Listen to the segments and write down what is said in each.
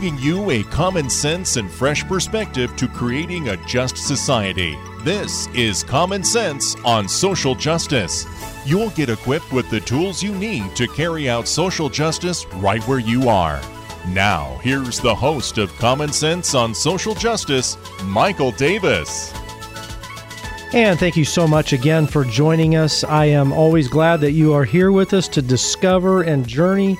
Bringing you a common sense and fresh perspective to creating a just society. This is Common Sense on Social Justice. You'll get equipped with the tools you need to carry out social justice right where you are. Now, here's the host of Common Sense on Social Justice, Michael Davis. And thank you so much again for joining us. I am always glad that you are here with us to discover and journey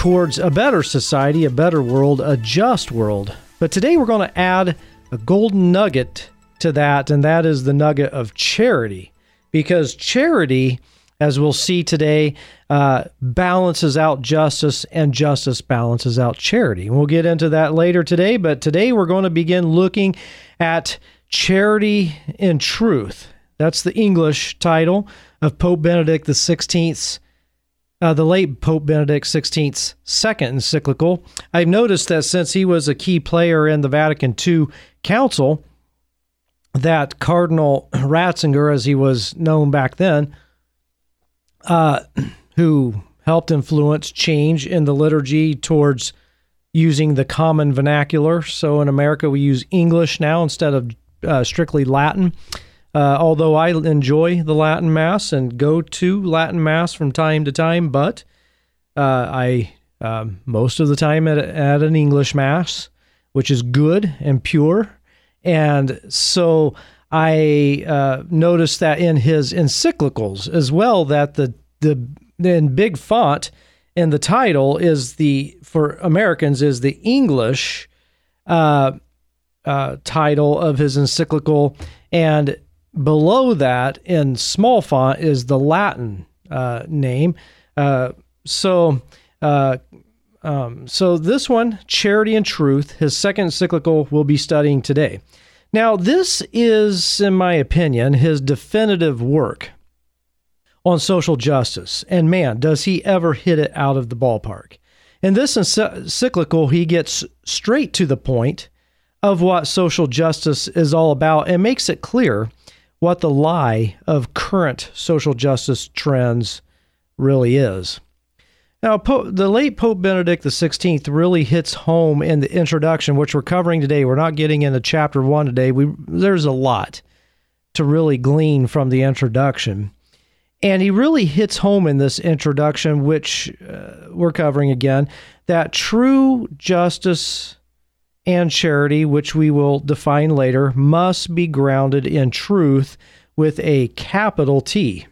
towards a better society, a better world, a just world. But today we're going to add a golden nugget to that, and that is the nugget of charity. Because charity, as we'll see today, uh, balances out justice, and justice balances out charity. we'll get into that later today, but today we're going to begin looking at charity in truth. That's the English title of Pope Benedict XVI's. Uh, the late Pope Benedict XVI's second encyclical. I've noticed that since he was a key player in the Vatican II Council, that Cardinal Ratzinger, as he was known back then, uh, who helped influence change in the liturgy towards using the common vernacular. So in America, we use English now instead of uh, strictly Latin. Uh, although I enjoy the Latin Mass and go to Latin Mass from time to time, but uh, I um, most of the time at, at an English Mass, which is good and pure. And so I uh, noticed that in his encyclicals as well that the the in big font in the title is the for Americans is the English uh, uh, title of his encyclical, and below that in small font is the Latin uh, name. Uh, so. Uh, um, so this one, Charity and Truth, his second encyclical, we'll be studying today. Now, this is, in my opinion, his definitive work on social justice. And man, does he ever hit it out of the ballpark. In this encyclical, he gets straight to the point of what social justice is all about and makes it clear what the lie of current social justice trends really is. Now, the late Pope Benedict XVI really hits home in the introduction, which we're covering today. We're not getting into chapter one today. We there's a lot to really glean from the introduction, and he really hits home in this introduction, which uh, we're covering again, that true justice and charity, which we will define later, must be grounded in truth with a capital T.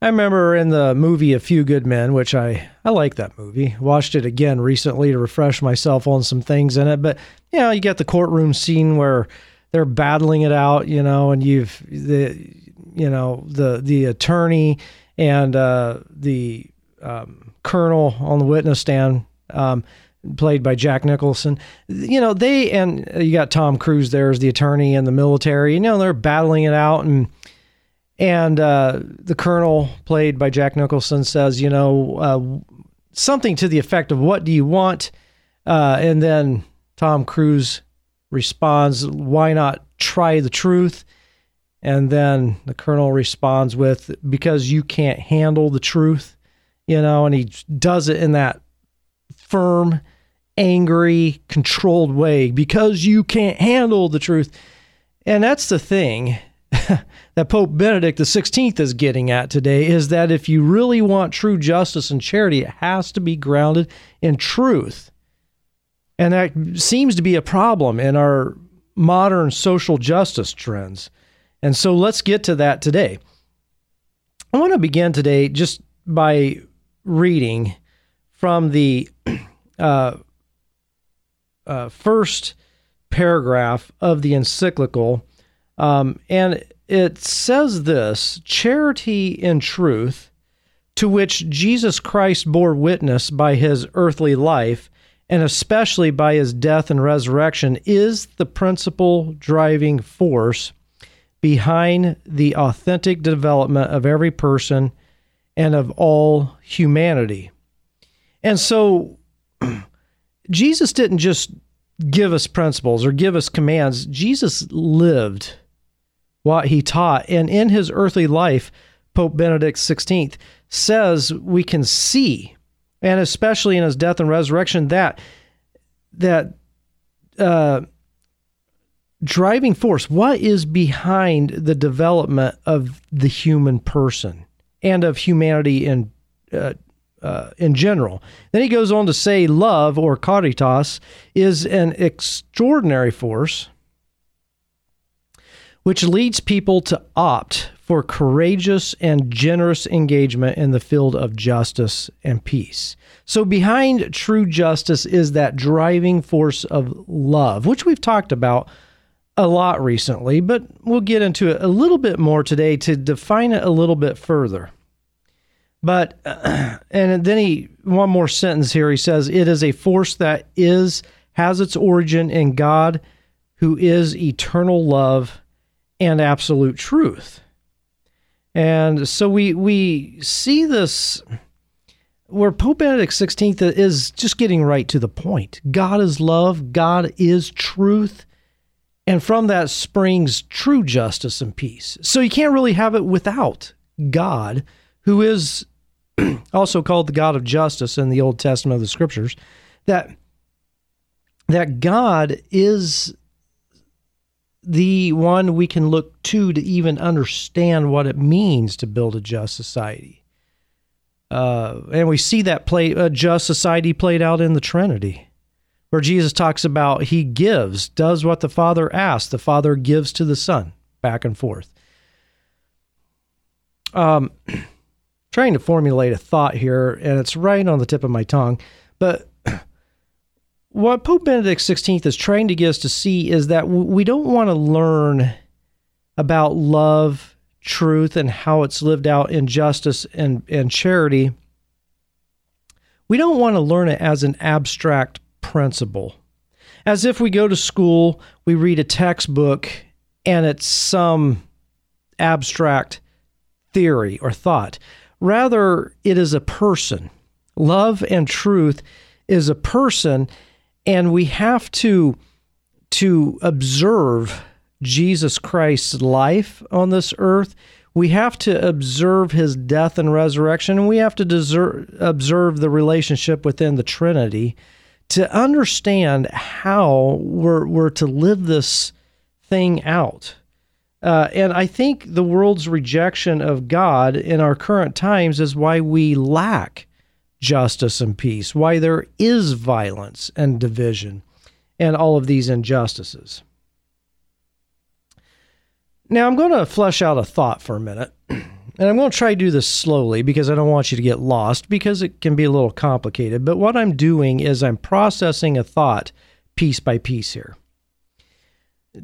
I remember in the movie A Few Good Men, which I, I like that movie. Watched it again recently to refresh myself on some things in it. But, you know, you get the courtroom scene where they're battling it out, you know, and you've, the, you know, the, the attorney and uh, the um, colonel on the witness stand, um, played by Jack Nicholson. You know, they, and you got Tom Cruise there as the attorney and the military, you know, they're battling it out and, and uh, the colonel, played by Jack Nicholson, says, you know, uh, something to the effect of, What do you want? Uh, and then Tom Cruise responds, Why not try the truth? And then the colonel responds with, Because you can't handle the truth, you know, and he does it in that firm, angry, controlled way because you can't handle the truth. And that's the thing that Pope Benedict XVI is getting at today is that if you really want true justice and charity, it has to be grounded in truth. And that seems to be a problem in our modern social justice trends. And so let's get to that today. I want to begin today just by reading from the uh, uh, first paragraph of the encyclical um, and it says this charity in truth, to which Jesus Christ bore witness by his earthly life, and especially by his death and resurrection, is the principal driving force behind the authentic development of every person and of all humanity. And so Jesus didn't just give us principles or give us commands. Jesus lived what he taught. And in his earthly life, Pope Benedict XVI says we can see, and especially in his death and resurrection, that that uh, driving force, what is behind the development of the human person and of humanity in uh, uh, in general. Then he goes on to say, love or caritas is an extraordinary force which leads people to opt for courageous and generous engagement in the field of justice and peace. So, behind true justice is that driving force of love, which we've talked about a lot recently, but we'll get into it a little bit more today to define it a little bit further. But, and then he, one more sentence here, he says, it is a force that is, has its origin in God, who is eternal love and absolute truth. And so we, we see this where Pope Benedict XVI is just getting right to the point. God is love, God is truth, and from that springs true justice and peace. So you can't really have it without God, who is also called the God of justice in the Old Testament of the Scriptures. That that God is the one we can look to to even understand what it means to build a just society. Uh, and we see that play a just society played out in the Trinity where Jesus talks about he gives, does what the Father asks, the Father gives to the Son, back and forth. Um, trying to formulate a thought here, and it's right on the tip of my tongue, but what Pope Benedict XVI is trying to get us to see is that we don't want to learn about love, truth, and how it's lived out in justice and, and charity. We don't want to learn it as an abstract principle. As if we go to school, we read a textbook, and it's some abstract theory or thought. Rather, it is a person. Love and truth is a person, and we have to to observe Jesus Christ's life on this earth. We have to observe his death and resurrection, and we have to deserve, observe the relationship within the Trinity to understand how we're, we're to live this thing out. Uh, and I think the world's rejection of God in our current times is why we lack justice and peace, why there is violence and division and all of these injustices. Now, I'm going to flesh out a thought for a minute. And I'm going to try to do this slowly because I don't want you to get lost because it can be a little complicated. But what I'm doing is I'm processing a thought piece by piece here.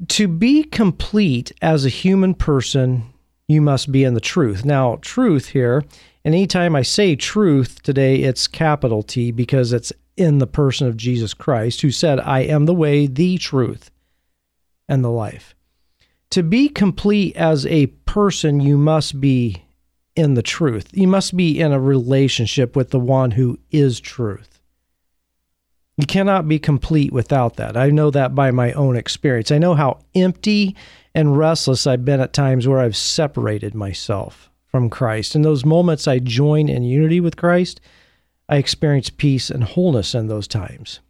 To be complete as a human person, you must be in the truth. Now, truth here, and anytime I say truth today, it's capital T because it's in the person of Jesus Christ, who said, I am the way, the truth, and the life. To be complete as a person, you must be in the truth. You must be in a relationship with the one who is truth. You cannot be complete without that. I know that by my own experience. I know how empty and restless I've been at times where I've separated myself from Christ. In those moments I join in unity with Christ, I experience peace and wholeness in those times.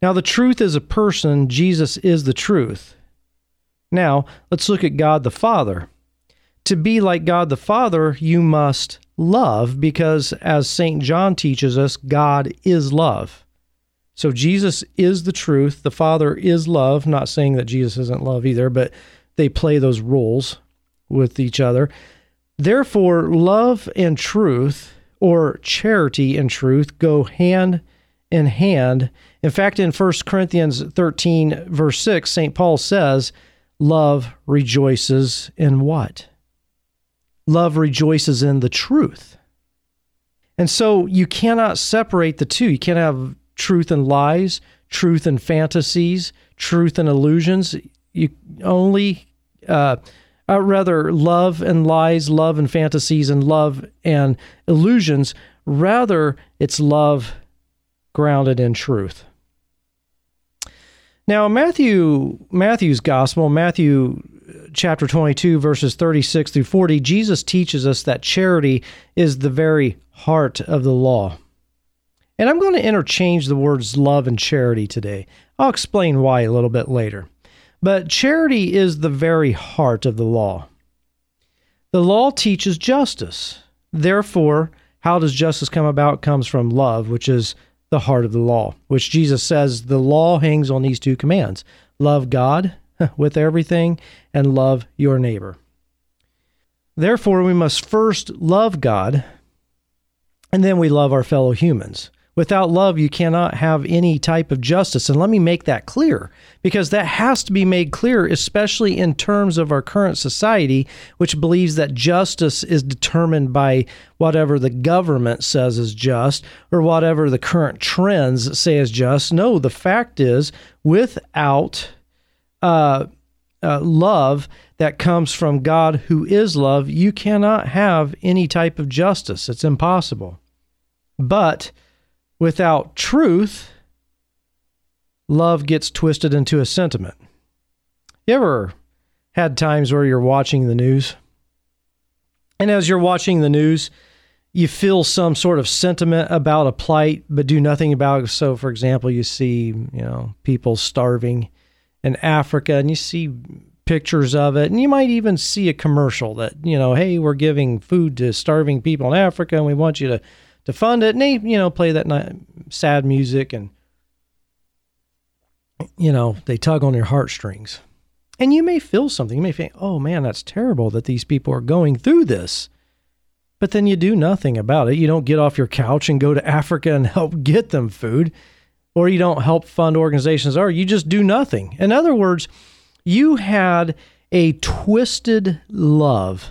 Now, the truth is a person, Jesus is the truth. Now, let's look at God the Father to be like God the Father, you must love because, as St. John teaches us, God is love. So Jesus is the truth. The Father is love. Not saying that Jesus isn't love either, but they play those roles with each other. Therefore, love and truth, or charity and truth, go hand in hand. In fact, in 1 Corinthians 13, verse 6, St. Paul says, Love rejoices in what? love rejoices in the truth. And so you cannot separate the two. You can't have truth and lies, truth and fantasies, truth and illusions. You only uh, uh, rather love and lies, love and fantasies, and love and illusions. Rather, it's love grounded in truth. Now, Matthew Matthew's gospel, Matthew chapter 22 verses 36 through 40, Jesus teaches us that charity is the very heart of the law. And I'm going to interchange the words love and charity today. I'll explain why a little bit later. But charity is the very heart of the law. The law teaches justice. Therefore, how does justice come about? It comes from love, which is the heart of the law, which Jesus says the law hangs on these two commands love God with everything and love your neighbor. Therefore, we must first love God and then we love our fellow humans. Without love, you cannot have any type of justice. And let me make that clear because that has to be made clear, especially in terms of our current society, which believes that justice is determined by whatever the government says is just or whatever the current trends say is just. No, the fact is, without uh, uh, love that comes from God, who is love, you cannot have any type of justice. It's impossible. But without truth, love gets twisted into a sentiment. You ever had times where you're watching the news? And as you're watching the news, you feel some sort of sentiment about a plight, but do nothing about it. So, for example, you see, you know, people starving in Africa and you see pictures of it. And you might even see a commercial that, you know, hey, we're giving food to starving people in Africa and we want you to to fund it. And they, you know, play that sad music and, you know, they tug on your heartstrings. And you may feel something. You may think, oh man, that's terrible that these people are going through this. But then you do nothing about it. You don't get off your couch and go to Africa and help get them food, or you don't help fund organizations, or you just do nothing. In other words, you had a twisted love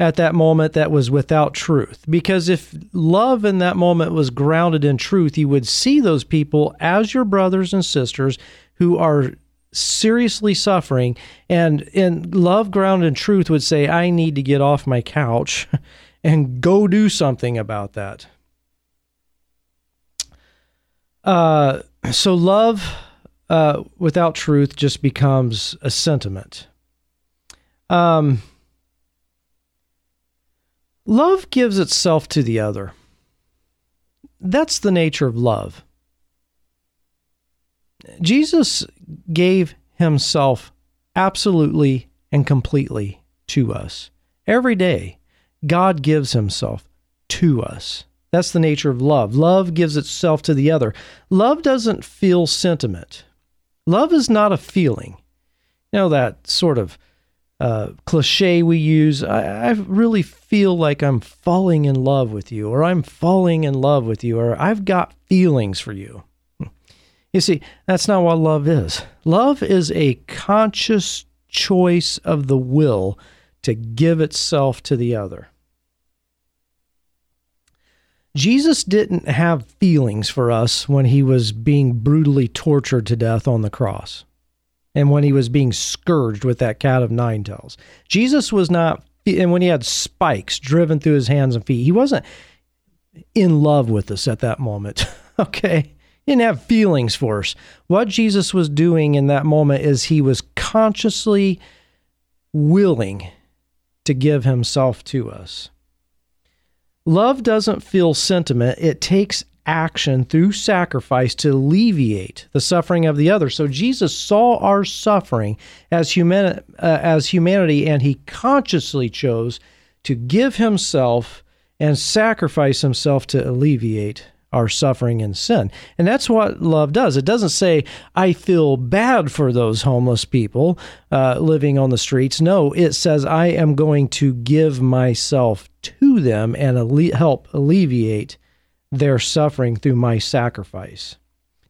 at that moment that was without truth. Because if love in that moment was grounded in truth, you would see those people as your brothers and sisters who are seriously suffering. And in love grounded in truth would say, I need to get off my couch and go do something about that. Uh, so love uh, without truth just becomes a sentiment. Um, Love gives itself to the other. That's the nature of love. Jesus gave himself absolutely and completely to us. Every day, God gives himself to us. That's the nature of love. Love gives itself to the other. Love doesn't feel sentiment. Love is not a feeling. You know, that sort of uh, cliche we use. I, I, really feel like I'm falling in love with you, or I'm falling in love with you, or I've got feelings for you. You see, that's not what love is. Love is a conscious choice of the will to give itself to the other. Jesus didn't have feelings for us when he was being brutally tortured to death on the cross and when he was being scourged with that cat of nine tails. Jesus was not, and when he had spikes driven through his hands and feet, he wasn't in love with us at that moment. okay? He didn't have feelings for us. What Jesus was doing in that moment is he was consciously willing to give himself to us. Love doesn't feel sentiment, it takes action through sacrifice to alleviate the suffering of the other. So Jesus saw our suffering as human uh, as humanity and he consciously chose to give himself and sacrifice himself to alleviate our suffering and sin. And that's what love does. It doesn't say, I feel bad for those homeless people uh, living on the streets. No, it says, I am going to give myself to them and help alleviate their suffering through my sacrifice.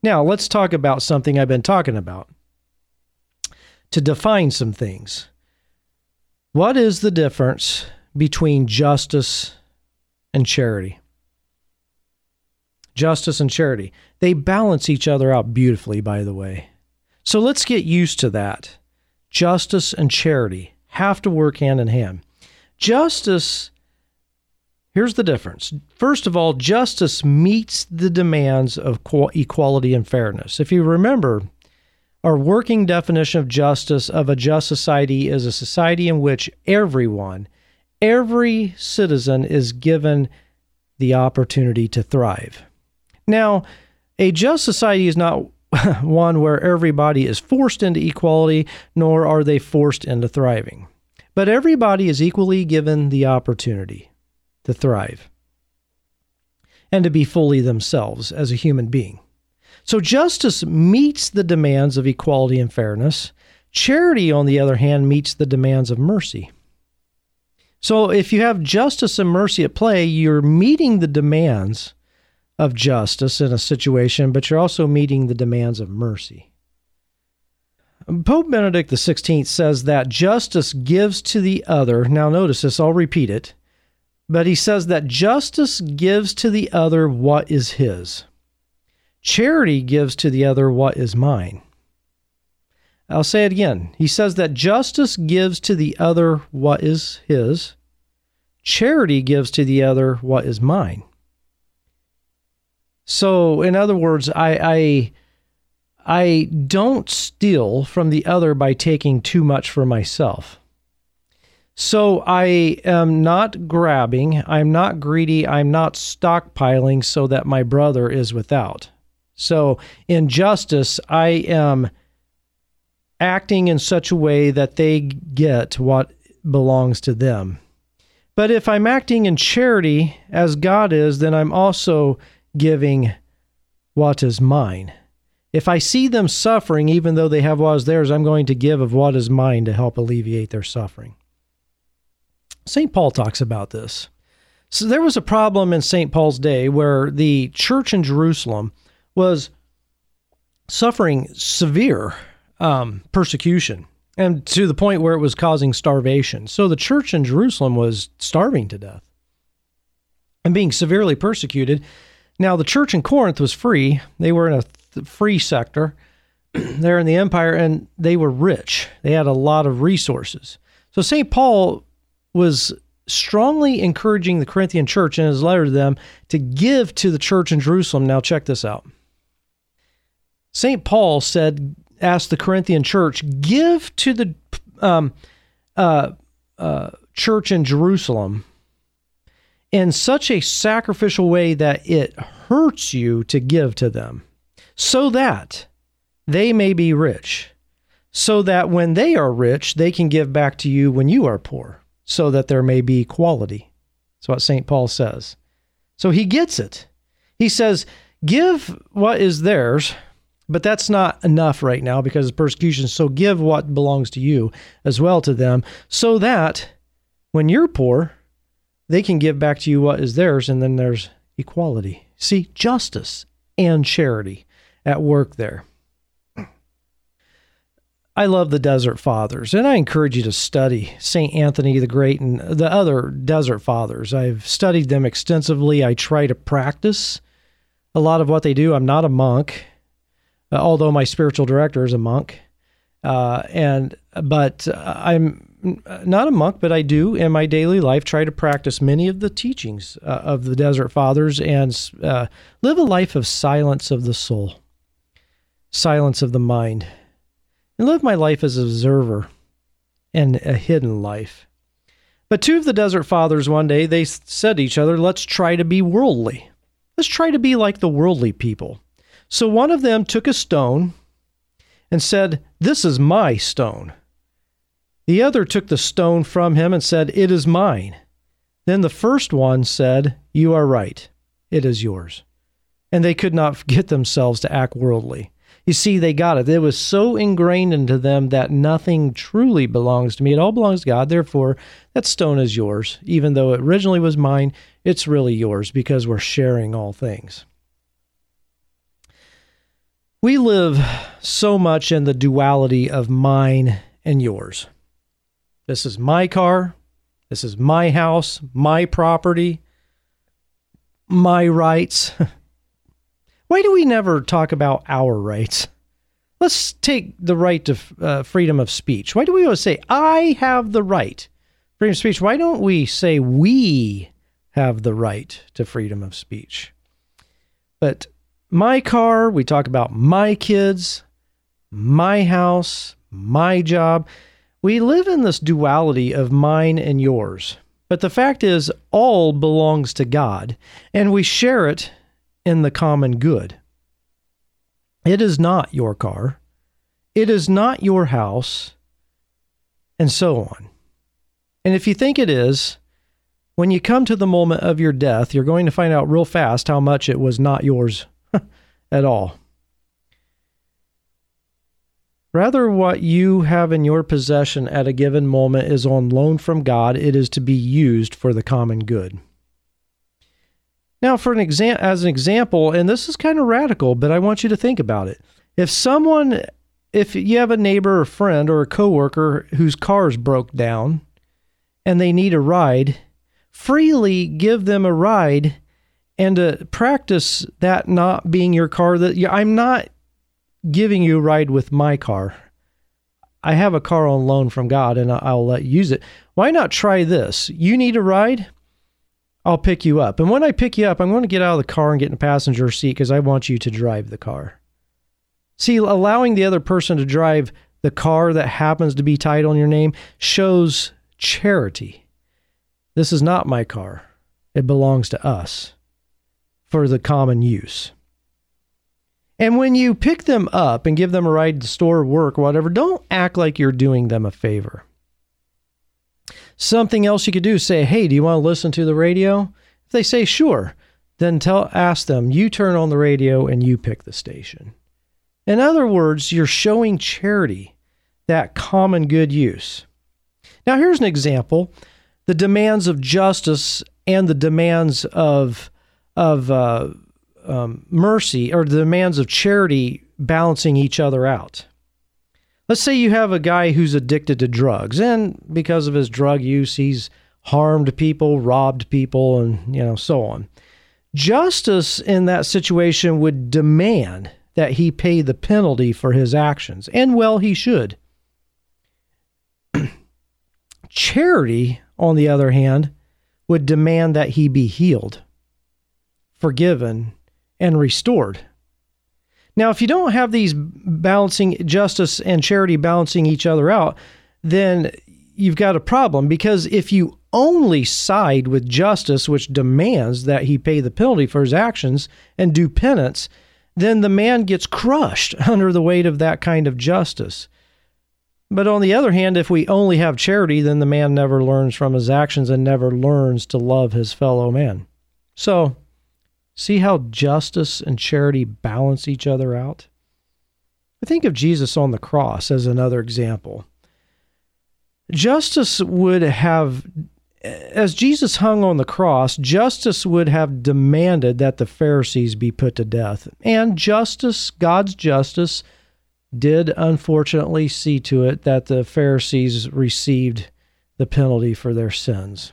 Now, let's talk about something I've been talking about to define some things. What is the difference between justice and charity? Justice and charity. They balance each other out beautifully, by the way. So let's get used to that. justice and charity have to work hand in hand. Justice, here's the difference. First of all, justice meets the demands of equality and fairness. If you remember, our working definition of justice of a just society is a society in which everyone, every citizen is given the opportunity to thrive. Now, a just society is not one where everybody is forced into equality, nor are they forced into thriving. But everybody is equally given the opportunity to thrive and to be fully themselves as a human being. So justice meets the demands of equality and fairness. Charity, on the other hand, meets the demands of mercy. So if you have justice and mercy at play, you're meeting the demands of justice in a situation, but you're also meeting the demands of mercy. Pope Benedict XVI says that justice gives to the other. Now, notice this, I'll repeat it. But he says that justice gives to the other what is his. Charity gives to the other what is mine. I'll say it again. He says that justice gives to the other what is his. Charity gives to the other what is mine. So, in other words, I, I I don't steal from the other by taking too much for myself. So I am not grabbing, I'm not greedy, I'm not stockpiling so that my brother is without. So in justice, I am acting in such a way that they get what belongs to them. But if I'm acting in charity as God is, then I'm also giving what is mine. If I see them suffering, even though they have what is theirs, I'm going to give of what is mine to help alleviate their suffering. St. Paul talks about this. So there was a problem in St. Paul's day where the church in Jerusalem was suffering severe um, persecution and to the point where it was causing starvation. So the church in Jerusalem was starving to death and being severely persecuted. Now, the church in Corinth was free. They were in a th- free sector there in the empire, and they were rich. They had a lot of resources. So, St. Paul was strongly encouraging the Corinthian church in his letter to them to give to the church in Jerusalem. Now, check this out. St. Paul said, asked the Corinthian church, give to the um, uh, uh, church in Jerusalem in such a sacrificial way that it hurts you to give to them, so that they may be rich, so that when they are rich, they can give back to you when you are poor, so that there may be equality. That's what St. Paul says. So he gets it. He says, Give what is theirs, but that's not enough right now because of persecution. So give what belongs to you as well to them, so that when you're poor, they can give back to you what is theirs, and then there's equality. See, justice and charity at work there. I love the Desert Fathers, and I encourage you to study St. Anthony the Great and the other Desert Fathers. I've studied them extensively. I try to practice a lot of what they do. I'm not a monk, uh, although my spiritual director is a monk. Uh, and but I'm not a monk, but I do in my daily life try to practice many of the teachings uh, of the Desert Fathers and uh, live a life of silence of the soul, silence of the mind, and live my life as an observer and a hidden life. But two of the Desert Fathers one day they said to each other, "Let's try to be worldly. Let's try to be like the worldly people." So one of them took a stone and said, "This is my stone." The other took the stone from him and said, It is mine. Then the first one said, You are right. It is yours. And they could not get themselves to act worldly. You see, they got it. It was so ingrained into them that nothing truly belongs to me. It all belongs to God. Therefore, that stone is yours. Even though it originally was mine, it's really yours because we're sharing all things. We live so much in the duality of mine and yours. This is my car. This is my house, my property, my rights. Why do we never talk about our rights? Let's take the right to uh, freedom of speech. Why do we always say, I have the right? Freedom of speech. Why don't we say, we have the right to freedom of speech? But my car, we talk about my kids, my house, my job. We live in this duality of mine and yours. But the fact is, all belongs to God, and we share it in the common good. It is not your car. It is not your house, and so on. And if you think it is, when you come to the moment of your death, you're going to find out real fast how much it was not yours at all. Rather, what you have in your possession at a given moment is on loan from God. It is to be used for the common good. Now, for an exam- as an example, and this is kind of radical, but I want you to think about it. If someone, if you have a neighbor or friend or a coworker whose car's broke down and they need a ride, freely give them a ride and to practice that not being your car. That I'm not giving you a ride with my car. I have a car on loan from God and I'll let you use it. Why not try this? You need a ride? I'll pick you up. And when I pick you up, I'm going to get out of the car and get in the passenger seat because I want you to drive the car. See, allowing the other person to drive the car that happens to be tied on your name shows charity. This is not my car, it belongs to us for the common use. And when you pick them up and give them a ride to store, work, whatever, don't act like you're doing them a favor. Something else you could do say, hey, do you want to listen to the radio? If they say sure, then tell ask them, you turn on the radio and you pick the station. In other words, you're showing charity, that common good use. Now, here's an example the demands of justice and the demands of, of uh, um, mercy or the demands of charity balancing each other out. Let's say you have a guy who's addicted to drugs, and because of his drug use, he's harmed people, robbed people, and you know so on. Justice in that situation would demand that he pay the penalty for his actions, and well, he should. Charity, on the other hand, would demand that he be healed, forgiven, and restored. Now, if you don't have these balancing justice and charity balancing each other out, then you've got a problem because if you only side with justice, which demands that he pay the penalty for his actions and do penance, then the man gets crushed under the weight of that kind of justice. But on the other hand, if we only have charity, then the man never learns from his actions and never learns to love his fellow man. So, See how justice and charity balance each other out? I think of Jesus on the cross as another example. Justice would have, as Jesus hung on the cross, justice would have demanded that the Pharisees be put to death. And justice, God's justice, did unfortunately see to it that the Pharisees received the penalty for their sins.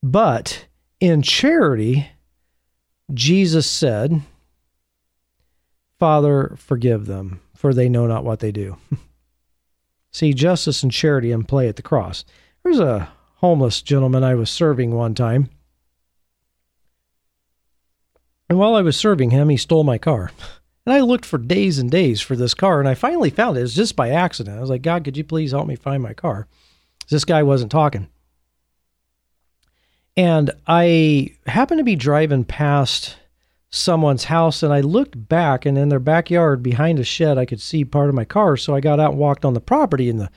But in charity, Jesus said, Father, forgive them, for they know not what they do. See justice and charity in play at the cross. There's a homeless gentleman I was serving one time. And while I was serving him, he stole my car. And I looked for days and days for this car, and I finally found it. It was just by accident. I was like, God, could you please help me find my car? This guy wasn't talking. And I happened to be driving past someone's house and I looked back and in their backyard behind a shed I could see part of my car. So I got out and walked on the property and the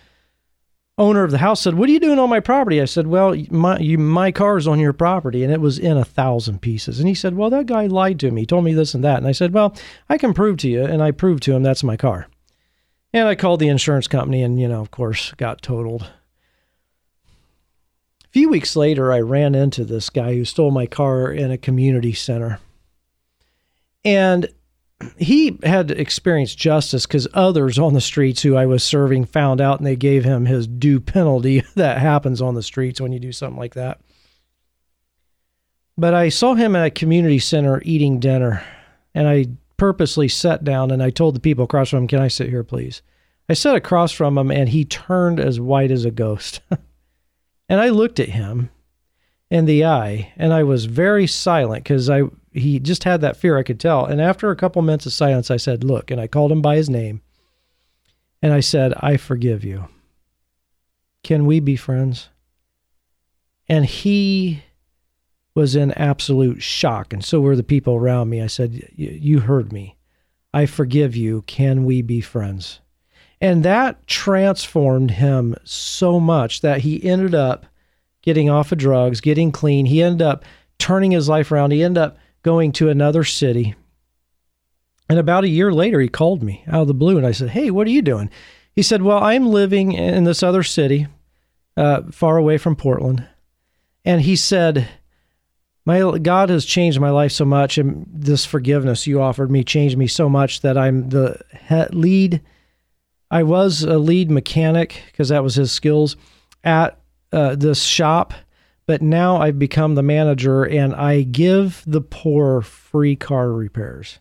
owner of the house said what are you doing on my property? I said well my you, my car's on your property and it was in a thousand pieces. And he said well that guy lied to me. He told me this and that. And I said well I can prove to you and I proved to him that's my car. And I called the insurance company and you know of course got totaled few weeks later, I ran into this guy who stole my car in a community center. And he had experienced justice because others on the streets who I was serving found out and they gave him his due penalty that happens on the streets when you do something like that. But I saw him at a community center eating dinner and I purposely sat down and I told the people across from him, Can I sit here, please? I sat across from him and he turned as white as a ghost. and I looked at him in the eye and I was very silent because I he just had that fear I could tell. And after a couple minutes of silence, I said, Look, and I called him by his name. And I said, I forgive you. Can we be friends? And he was in absolute shock. And so were the people around me. I said, You heard me. I forgive you. Can we be friends? And that transformed him so much that he ended up getting off of drugs, getting clean. He ended up turning his life around. He ended up going to another city. And about a year later, he called me out of the blue and I said, Hey, what are you doing? He said, Well, I'm living in this other city, uh, far away from Portland. And he said, my God has changed my life so much, and this forgiveness you offered me changed me so much that I'm the lead. I was a lead mechanic because that was his skills at uh, this shop, but now I've become the manager, and I give the poor free car repairs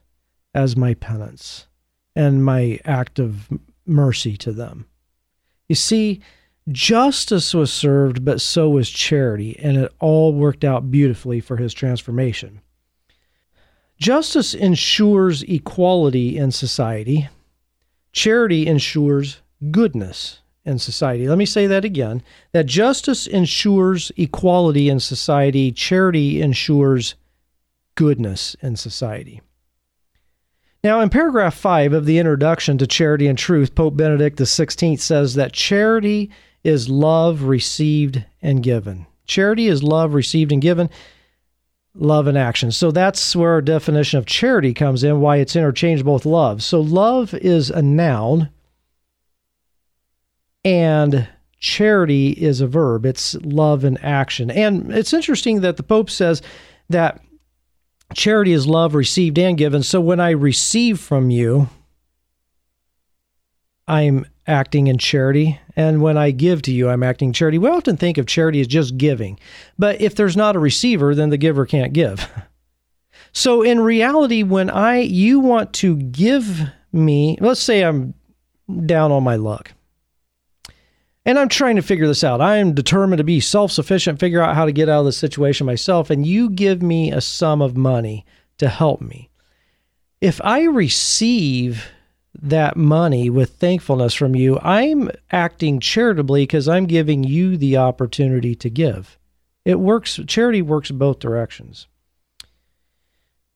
as my penance and my act of mercy to them. You see, Justice was served, but so was charity, and it all worked out beautifully for his transformation. Justice ensures equality in society. Charity ensures goodness in society. Let me say that again that justice ensures equality in society, charity ensures goodness in society. Now, in paragraph 5 of the introduction to Charity and Truth, Pope Benedict XVI says that charity is love received and given. Charity is love received and given, love and action. So that's where our definition of charity comes in, why it's interchangeable with love. So love is a noun and charity is a verb. It's love and action. And it's interesting that the Pope says that charity is love received and given. So when I receive from you, I'm acting in charity. And when I give to you, I'm acting charity. We often think of charity as just giving. But if there's not a receiver, then the giver can't give. So in reality, when I you want to give me, let's say I'm down on my luck. And I'm trying to figure this out. I am determined to be self sufficient, figure out how to get out of the situation myself. And you give me a sum of money to help me. If I receive that money with thankfulness from you, I'm acting charitably because I'm giving you the opportunity to give. It works, charity works both directions.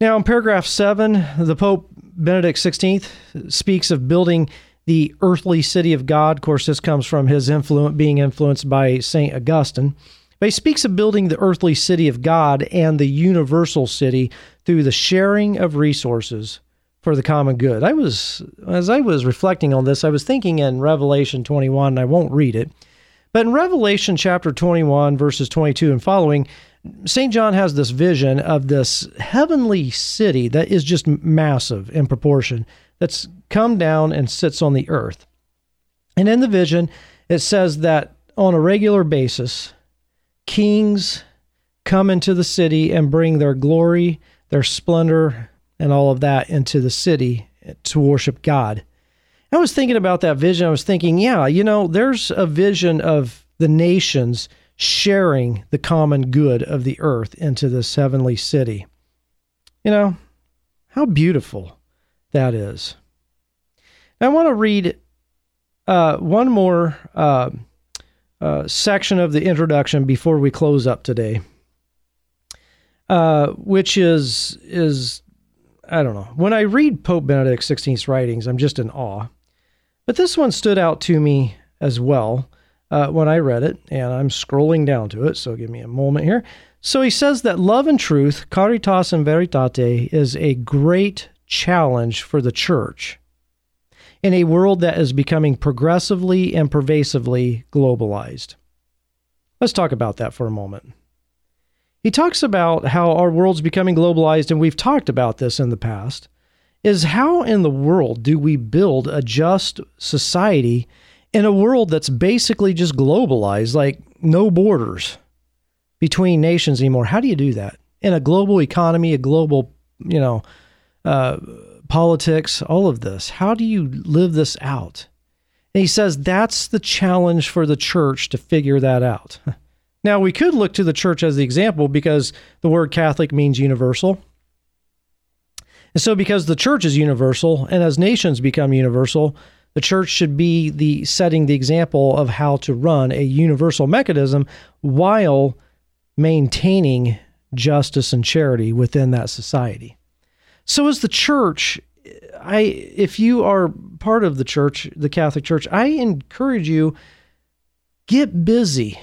Now, in paragraph 7, the Pope Benedict XVI speaks of building the earthly city of God. Of course, this comes from his influence, being influenced by St. Augustine. But he speaks of building the earthly city of God and the universal city through the sharing of resources for the common good. I was as I was reflecting on this, I was thinking in Revelation 21, and I won't read it. But in Revelation chapter 21 verses 22 and following, St. John has this vision of this heavenly city that is just massive in proportion that's come down and sits on the earth. And in the vision, it says that on a regular basis, kings come into the city and bring their glory, their splendor, and all of that into the city to worship God. I was thinking about that vision. I was thinking, yeah, you know, there's a vision of the nations sharing the common good of the earth into this heavenly city. You know, how beautiful that is. I want to read uh, one more uh, uh, section of the introduction before we close up today, uh, which is is I don't know. When I read Pope Benedict XVI's writings, I'm just in awe. But this one stood out to me as well uh, when I read it, and I'm scrolling down to it, so give me a moment here. So he says that love and truth, caritas and veritate, is a great challenge for the church in a world that is becoming progressively and pervasively globalized. Let's talk about that for a moment. He talks about how our world's becoming globalized, and we've talked about this in the past. Is how in the world do we build a just society in a world that's basically just globalized, like no borders between nations anymore? How do you do that in a global economy, a global, you know, uh, politics, all of this. How do you live this out? And he says that's the challenge for the church to figure that out. Now, we could look to the church as the example because the word Catholic means universal. And so, because the church is universal, and as nations become universal, the church should be the setting the example of how to run a universal mechanism while maintaining justice and charity within that society. So, as the church, I if you are part of the church, the Catholic Church, I encourage you get busy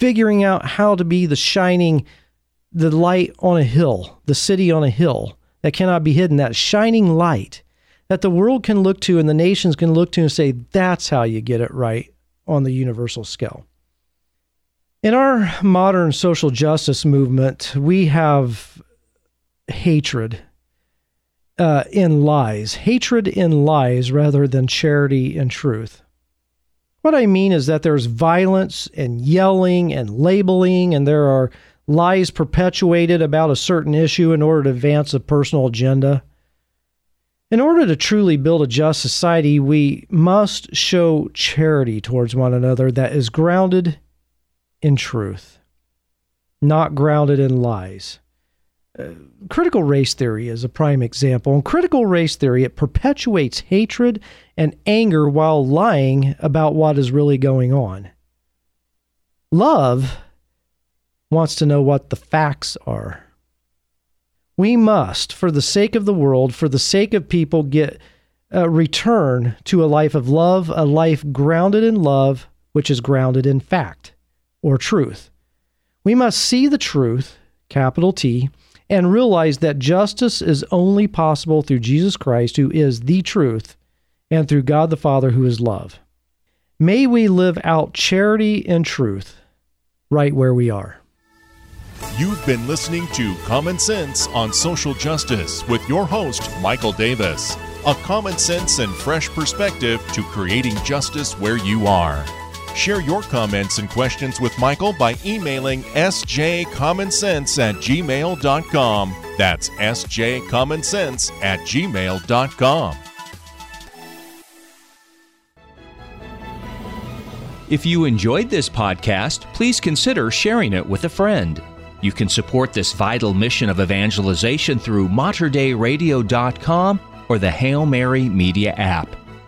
figuring out how to be the shining the light on a hill, the city on a hill that cannot be hidden, that shining light that the world can look to and the nations can look to and say, that's how you get it right on the universal scale. In our modern social justice movement, we have hatred uh, in lies, hatred in lies rather than charity and truth. What I mean is that there's violence and yelling and labeling, and there are lies perpetuated about a certain issue in order to advance a personal agenda. In order to truly build a just society, we must show charity towards one another that is grounded in truth, not grounded in lies critical race theory is a prime example. In critical race theory, it perpetuates hatred and anger while lying about what is really going on. Love wants to know what the facts are. We must, for the sake of the world, for the sake of people, get a return to a life of love, a life grounded in love, which is grounded in fact or truth. We must see the truth, capital T, and realize that justice is only possible through Jesus Christ, who is the truth, and through God the Father, who is love. May we live out charity and truth right where we are. You've been listening to Common Sense on Social Justice with your host, Michael Davis. A common sense and fresh perspective to creating justice where you are. Share your comments and questions with Michael by emailing sjcommonsense at gmail.com. That's sjcommonsense at gmail.com. If you enjoyed this podcast, please consider sharing it with a friend. You can support this vital mission of evangelization through materdeiradio.com or the Hail Mary Media app